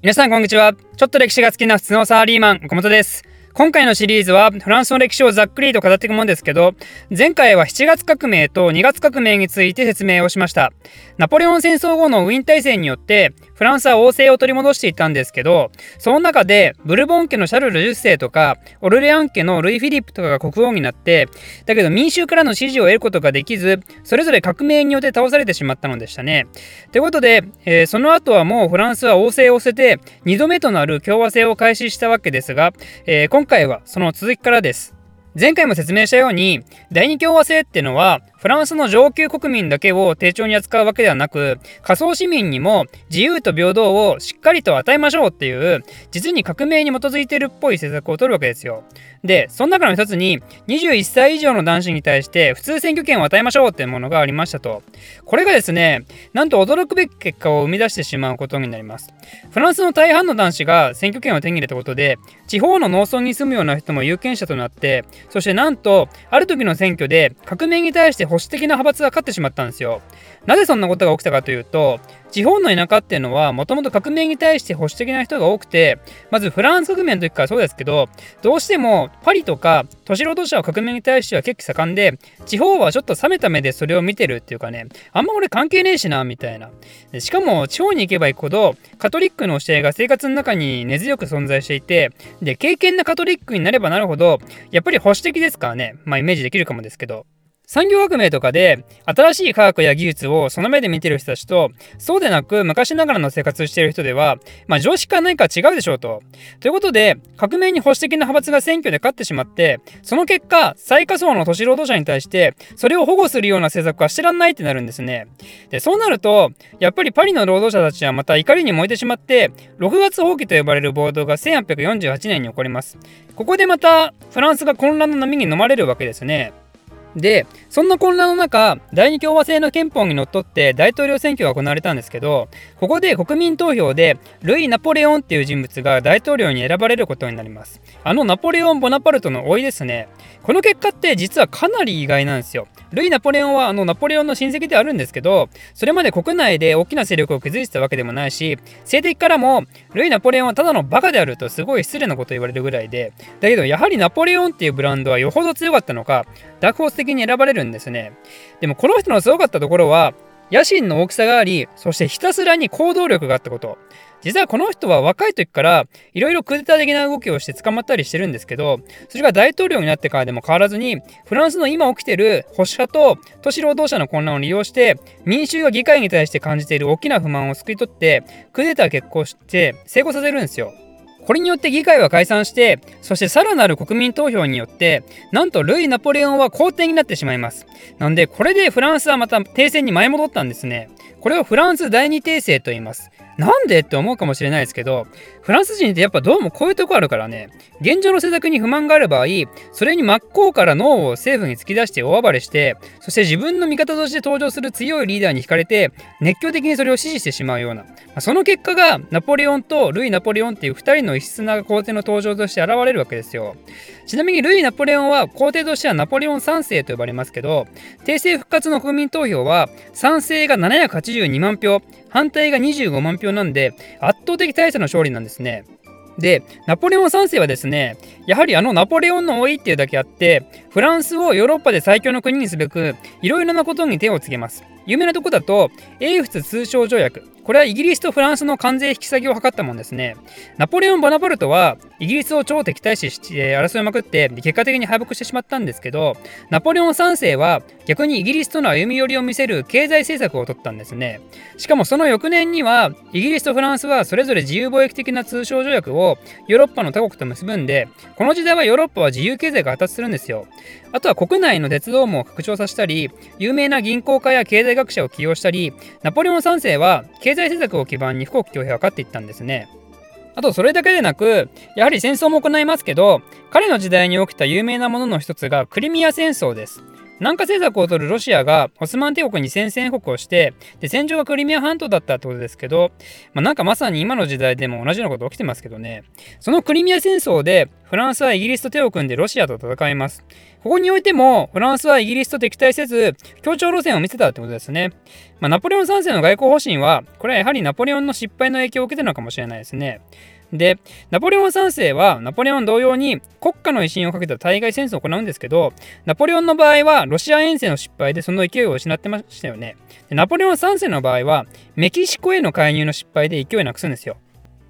皆さんこんにちは。ちょっと歴史が好きな普通のサラリーマン小本です。今回のシリーズはフランスの歴史をざっくりと語っていくものですけど前回は7月革命と2月革命について説明をしました。ナポレオン戦争後のウィーン体制によってフランスは王政を取り戻していたんですけどその中でブルボン家のシャルル10世とかオルレアン家のルイ・フィリップとかが国王になってだけど民衆からの支持を得ることができずそれぞれ革命によって倒されてしまったのでしたね。ということで、えー、その後はもうフランスは王政を捨てて2度目となる共和制を開始したわけですが、えー、今回はその続きからです。前回も説明したように第二共和制っていうのはフランスの上級国民だけを丁重に扱うわけではなく仮想市民にも自由と平等をしっかりと与えましょうっていう実に革命に基づいてるっぽい政策を取るわけですよ。でその中の一つに21歳以上の男子に対して普通選挙権を与えましょうっていうものがありましたと。これがですねなんと驚くべき結果を生み出してしまうことになります。フランスの大半の男子が選挙権を手に入れたことで地方の農村に住むような人も有権者となってそしてなんとある時の選挙で革命に対して保守的な派閥が勝ってしまったんですよ。なぜそんなことが起きたかというと地方の田舎っていうのはもともと革命に対して保守的な人が多くてまずフランス革命の時からそうですけどどうしてもパリとか都市労働者は革命に対しては結構盛んで地方はちょっと冷めた目でそれを見てるっていうかねあんま俺関係ねえしなみたいな。しかも地方に行けば行くほどカトリックの教えが生活の中に根強く存在していてで敬虔なカトリックになればなるほどやっぱり保守的ですからね。まあイメージできるかもですけど。産業革命とかで新しい科学や技術をその目で見てる人たちとそうでなく昔ながらの生活をしている人では、まあ、常識か何か違うでしょうと。ということで革命に保守的な派閥が選挙で勝ってしまってその結果最下層の都市労働者に対してそれを保護するような政策はしてらんないってなるんですね。でそうなるとやっぱりパリの労働者たちはまた怒りに燃えてしまって6月放棄と呼ばれる暴動が1848年に起こります。ここでまたフランスが混乱の波に飲まれるわけですね。でそんな混乱の中第二共和制の憲法にのっとって大統領選挙が行われたんですけどここで国民投票でルイ・ナポレオンっていう人物が大統領に選ばれることになります。あのナポレオン・ボナパルトの甥ですね。この結果って実はかなり意外なんですよ。ルイ・ナポレオンはあのナポレオンの親戚であるんですけどそれまで国内で大きな勢力を築いてたわけでもないし性的からもルイ・ナポレオンはただのバカであるとすごい失礼なこと言われるぐらいでだけどやはりナポレオンっていうブランドはよほど強かったのかダークホース的に選ばれるんですねでもこの人のすごかったところは野心の大きさがありそしてひたすらに行動力があったこと実はこの人は若い時からいろいろクーデター的な動きをして捕まったりしてるんですけどそれが大統領になってからでも変わらずにフランスの今起きてる保守派と都市労働者の混乱を利用して民衆が議会に対して感じている大きな不満を救い取ってクーデター決行して成功させるんですよ。これによって議会は解散してそしてさらなる国民投票によってなんとルイ・ナポレオンは皇帝になってしまいます。なんでこれでフランスはまた停戦に前戻ったんですね。これをフランス第二帝政と言います。なんでって思うかもしれないですけどフランス人ってやっぱどうもこういうとこあるからね現状の政策に不満がある場合それに真っ向から脳を政府に突き出して大暴れしてそして自分の味方として登場する強いリーダーに惹かれて熱狂的にそれを支持してしまうようなその結果がナポレオンとルイ・ナポレオンっていう2人の異質な皇帝の登場として現れるわけですよ。ちなみにルイ・ナポレオンは皇帝としてはナポレオン3世と呼ばれますけど帝政復活の国民投票は賛成が782万票反対が25万票なんで圧倒的大差の勝利なんですね。でナポレオン3世はですねやはりあのナポレオンの老いっていうだけあってフランスをヨーロッパで最強の国にすべくいろいろなことに手をつけます有名なとこだと英仏通商条約これはイギリスとフランスの関税引き下げを図ったもんですね。ナポレオン・ボナパルトはイギリスを超敵対視して争いまくって結果的に敗北してしまったんですけどナポレオン3世は逆にイギリスとの歩み寄りを見せる経済政策を取ったんですね。しかもその翌年にはイギリスとフランスはそれぞれ自由貿易的な通商条約をヨーロッパの他国と結ぶんでこの時代はヨーロッパは自由経済が発達するんですよ。あとは国内の鉄道網を拡張させたり有名な銀行家や経済学者を起用したりナポレオン3世は経済政策を基盤に富国強兵を図っていったんですね。あとそれだけでなくやはり戦争も行いますけど彼の時代に起きた有名なものの一つがクリミア戦争です。南下政策を取るロシアがオスマン帝国に宣戦布告をしてで戦場がクリミア半島だったってことですけど、まあ、なんかまさに今の時代でも同じようなこと起きてますけどね。そのクリミア戦争でフランスはイギリスと手を組んでロシアと戦います。ここにおいてもフランスはイギリスと敵対せず協調路線を見せたってことですね。まあ、ナポレオン3世の外交方針は、これはやはりナポレオンの失敗の影響を受けてるのかもしれないですね。で、ナポレオン3世はナポレオン同様に国家の威信をかけた対外戦争を行うんですけど、ナポレオンの場合はロシア遠征の失敗でその勢いを失ってましたよね。でナポレオン3世の場合はメキシコへの介入の失敗で勢いなくすんですよ。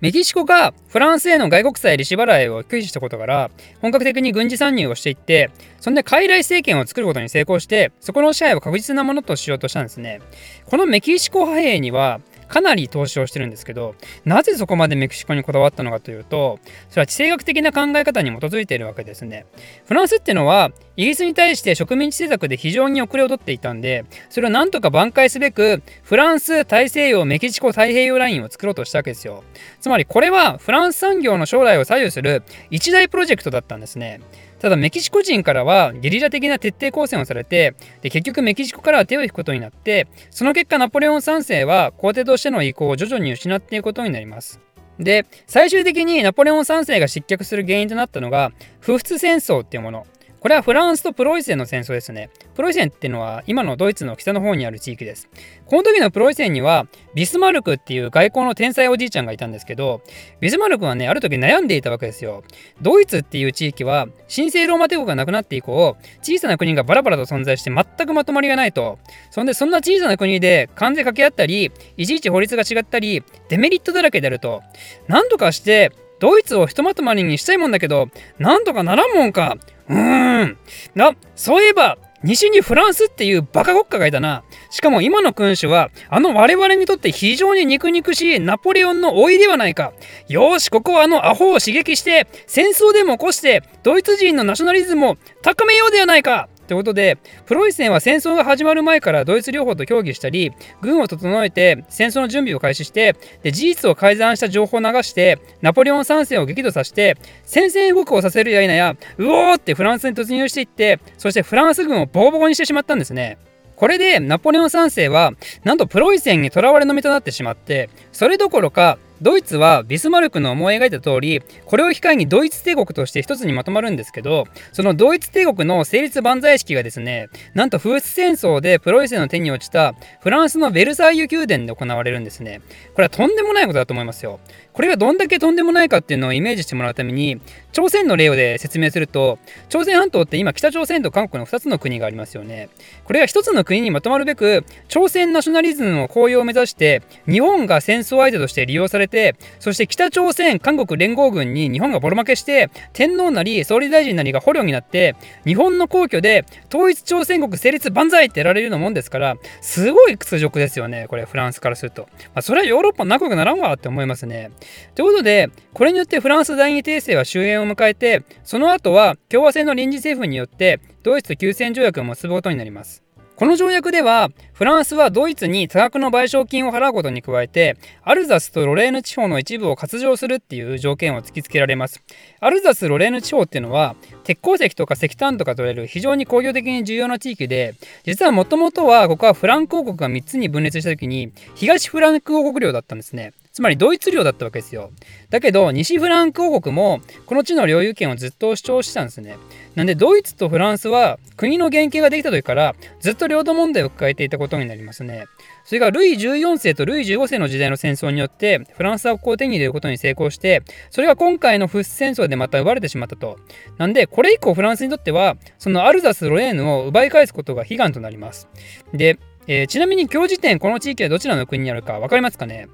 メキシコがフランスへの外国債利子払いを拒否したことから本格的に軍事参入をしていってそんで傀儡政権を作ることに成功してそこの支配を確実なものとしようとしたんですねこのメキシコ派兵にはかなり投資をしてるんですけどなぜそこまでメキシコにこだわったのかというとそれは地政学的な考え方に基づいているわけですね。フランスっていうのはイギリスに対して植民地政策で非常に遅れを取っていたんでそれをなんとか挽回すべくフランス大西洋メキシコ太平洋ラインを作ろうとしたわけですよ。つまりこれはフランス産業の将来を左右する一大プロジェクトだったんですね。ただメキシコ人からはゲリラ的な徹底抗戦をされてで結局メキシコからは手を引くことになってその結果ナポレオン3世は皇帝としての意向を徐々に失っていくことになります。で最終的にナポレオン3世が失脚する原因となったのが不仏戦争っていうもの。これはフランスとプロイセンの戦争ですね。プロイセンっていうのは今のドイツの北の方にある地域です。この時のプロイセンにはビスマルクっていう外交の天才おじいちゃんがいたんですけど、ビスマルクはね、ある時悩んでいたわけですよ。ドイツっていう地域は神聖ローマ帝国がなくなって以降、小さな国がバラバラと存在して全くまとまりがないと。そんでそんな小さな国で関税掛け合ったり、いちいち法律が違ったり、デメリットだらけであると。なんとかしてドイツをひとまとまりにしたいもんだけど、なんとかならんもんか。うーん。な、そういえば、西にフランスっていうバカ国家がいたな。しかも今の君主は、あの我々にとって非常に肉肉しいナポレオンの老いではないか。よし、ここはあのアホを刺激して、戦争でも起こして、ドイツ人のナショナリズムを高めようではないか。ということで、プロイセンは戦争が始まる前からドイツ両方と協議したり、軍を整えて戦争の準備を開始して、で事実を改ざんした情報を流して、ナポレオン3世を激怒させて、宣戦布告をさせるや否や、うおーってフランスに突入していって、そしてフランス軍をボコボコにしてしまったんですね。これでナポレオン3世はなんとプロイセンに囚われの身となってしまってそれどころかドイツはビスマルクの思い描いた通りこれを機会にドイツ帝国として一つにまとまるんですけどそのドイツ帝国の成立万歳式がですねなんと風雪戦争でプロイセンの手に落ちたフランスのベルサイユ宮殿で行われるんですね。これはとんでもないことだと思いますよ。これがどんだけとんでもないかっていうのをイメージしてもらうために朝鮮の例で説明すると朝鮮半島って今北朝鮮と韓国の2つの国がありますよね。これが1つの国にまとまるべく朝鮮ナショナリズムの高揚を目指して日本が戦争相手として利用されてそして北朝鮮韓国連合軍に日本がボロ負けして天皇なり総理大臣なりが捕虜になって日本の皇居で統一朝鮮国成立万歳ってやられるようなもんですからすごい屈辱ですよねこれフランスからすると、まあ、それはヨーロッパ仲良くならんわって思いますねということで、これによってフランス第二帝政は終焉を迎えて、その後は共和制の臨時政府によってドイツと休戦条約を結ぶことになります。この条約では、フランスはドイツに多額の賠償金を払うことに加えて、アルザスとロレーヌ地方の一部を割譲するっていう条件を突きつけられます。アルザス・ロレーヌ地方っていうのは、鉄鉱石とか石炭とか取れる非常に工業的に重要な地域で、実はもともとはここはフランク王国が3つに分裂した時に、東フランク王国領だったんですね。つまりドイツ領だったわけですよ。だけど、西フランク王国もこの地の領有権をずっと主張してたんですね。なんで、ドイツとフランスは国の原型ができた時からずっと領土問題を抱えていたことになりますね。それがルイ14世とルイ15世の時代の戦争によってフランスはここを手に入れることに成功して、それが今回のフッス戦争でまた奪われてしまったと。なんで、これ以降フランスにとっては、そのアルザス・ロレーヌを奪い返すことが悲願となります。で、えー、ちなみに今日時点この地域はどちらの国にあるか分かりますかね？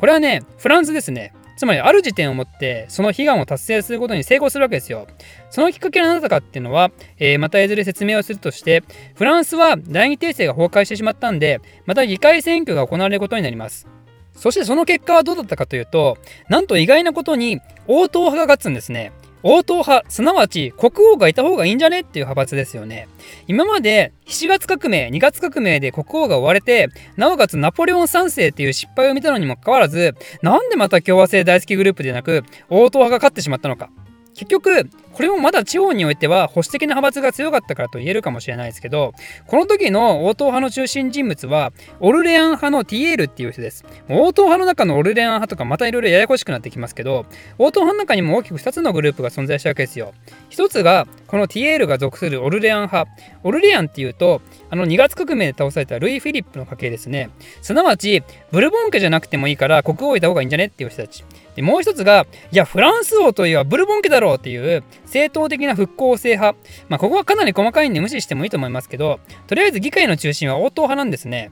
これはね、フランスですね。つまりある時点をもってその悲願を達成することに成功するわけですよ。そのきっかけは何だったかっていうのは、えー、またいずれ説明をするとしてフランスは第二帝政が崩壊してしまったんでまた議会選挙が行われることになります。そしてその結果はどうだったかというとなんと意外なことに応答派が勝つんですね。応答派、すなわち国王がいた方がいいんじゃね？っていう派閥ですよね。今まで7月革命、2月革命で国王が追われて、なおかつナポレオン3世っていう失敗を見たのにもかかわらず、なんでまた共和制大好きグループでなく、応答派が勝ってしまったのか。結局、これもまだ地方においては保守的な派閥が強かったからと言えるかもしれないですけど、この時の応答派の中心人物は、オルレアン派のティエールっていう人です。応答派の中のオルレアン派とかまたいろいろややこしくなってきますけど、応答派の中にも大きく2つのグループが存在したわけですよ。1つが、このティエールが属するオルレアン派。オルレアンっていうと、あの2月革命で倒されたルイ・フィリップの家系ですね。すなわち、ブルボン家じゃなくてもいいから国王いた方がいいんじゃねっていう人たち。でもう一つが、いや、フランス王といえばブルボン家だろうっていう正統的な復興制派。まあ、ここはかなり細かいんで無視してもいいと思いますけど、とりあえず議会の中心は応答派なんですね。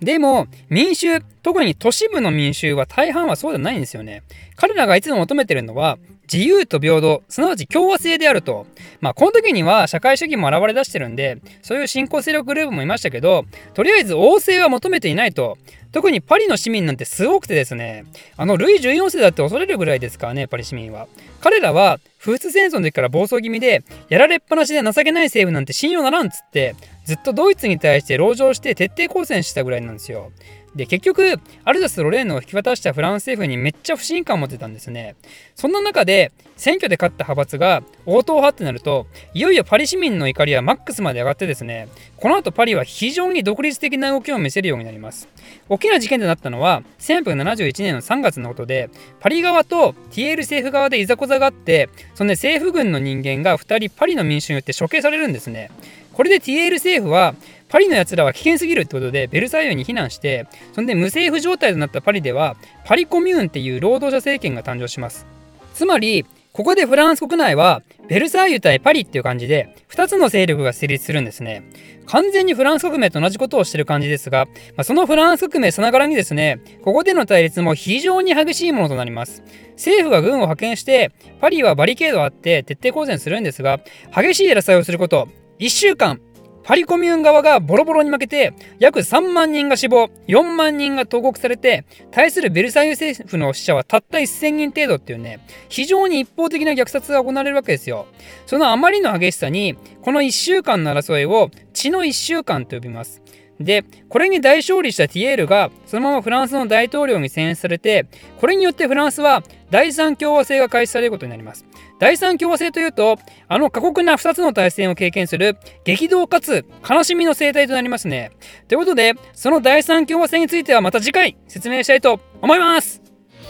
でも、民衆、特に都市部の民衆は大半はそうじゃないんですよね。彼らがいつも求めてるのは、自由と平等、すなわち共和制であると。まあ、この時には社会主義も現れ出してるんで、そういう新興勢力グループもいましたけど、とりあえず王政は求めていないと。特にパリの市民なんてすごくてですね、あの、ルイ14世だって恐れるぐらいですからね、パリ市民は。彼らは、フー戦争の時から暴走気味で、やられっぱなしで情けない政府なんて信用ならんっつって、ずっとドイツに対して籠城して徹底抗戦したぐらいなんですよ。で、結局、アルザス・ロレーヌを引き渡したフランス政府にめっちゃ不信感を持ってたんですね。そんな中で、選挙で勝った派閥が応答派ってなると、いよいよパリ市民の怒りはマックスまで上がってですね、この後パリは非常に独立的な動きを見せるようになります。大きな事件となったのは、1871年の3月のことで、パリ側とティエール政府側でいざこざがあって、そんで政府軍の人間が2人パリの民衆によって処刑されるんですね。これでティエール政府はパリのやつらは危険すぎるってことでベルサイユに避難してそんで無政府状態となったパリではパリコミューンっていう労働者政権が誕生します。つまりここでフランス国内はベルサイユ対パリっていう感じで2つの勢力が成立するんですね。完全にフランス革命と同じことをしてる感じですが、まあ、そのフランス革命さながらにですねここでの対立も非常に激しいものとなります。政府が軍を派遣してパリはバリケードをあって徹底抗戦するんですが激しい争いをすること1週間パリコミューン側がボロボロに負けて、約3万人が死亡、4万人が投獄されて、対するベルサイユ政府の死者はたった1000人程度っていうね、非常に一方的な虐殺が行われるわけですよ。そのあまりの激しさに、この1週間の争いを血の1週間と呼びます。で、これに大勝利したティエールがそのままフランスの大統領に選出されて、これによってフランスは第三共和制が開始されることになります。第三共和制というと、あの過酷な2つの対戦を経験する激動かつ悲しみの生態となりますね。ということで、その第三共和制についてはまた次回説明したいと思います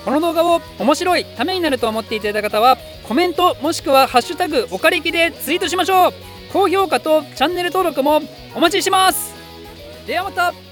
この動画を面白いためになると思っていただいた方はコメントもしくは「ハッシュタグおかりき」でツイートしましょう高評価とチャンネル登録もお待ちしてますではまた。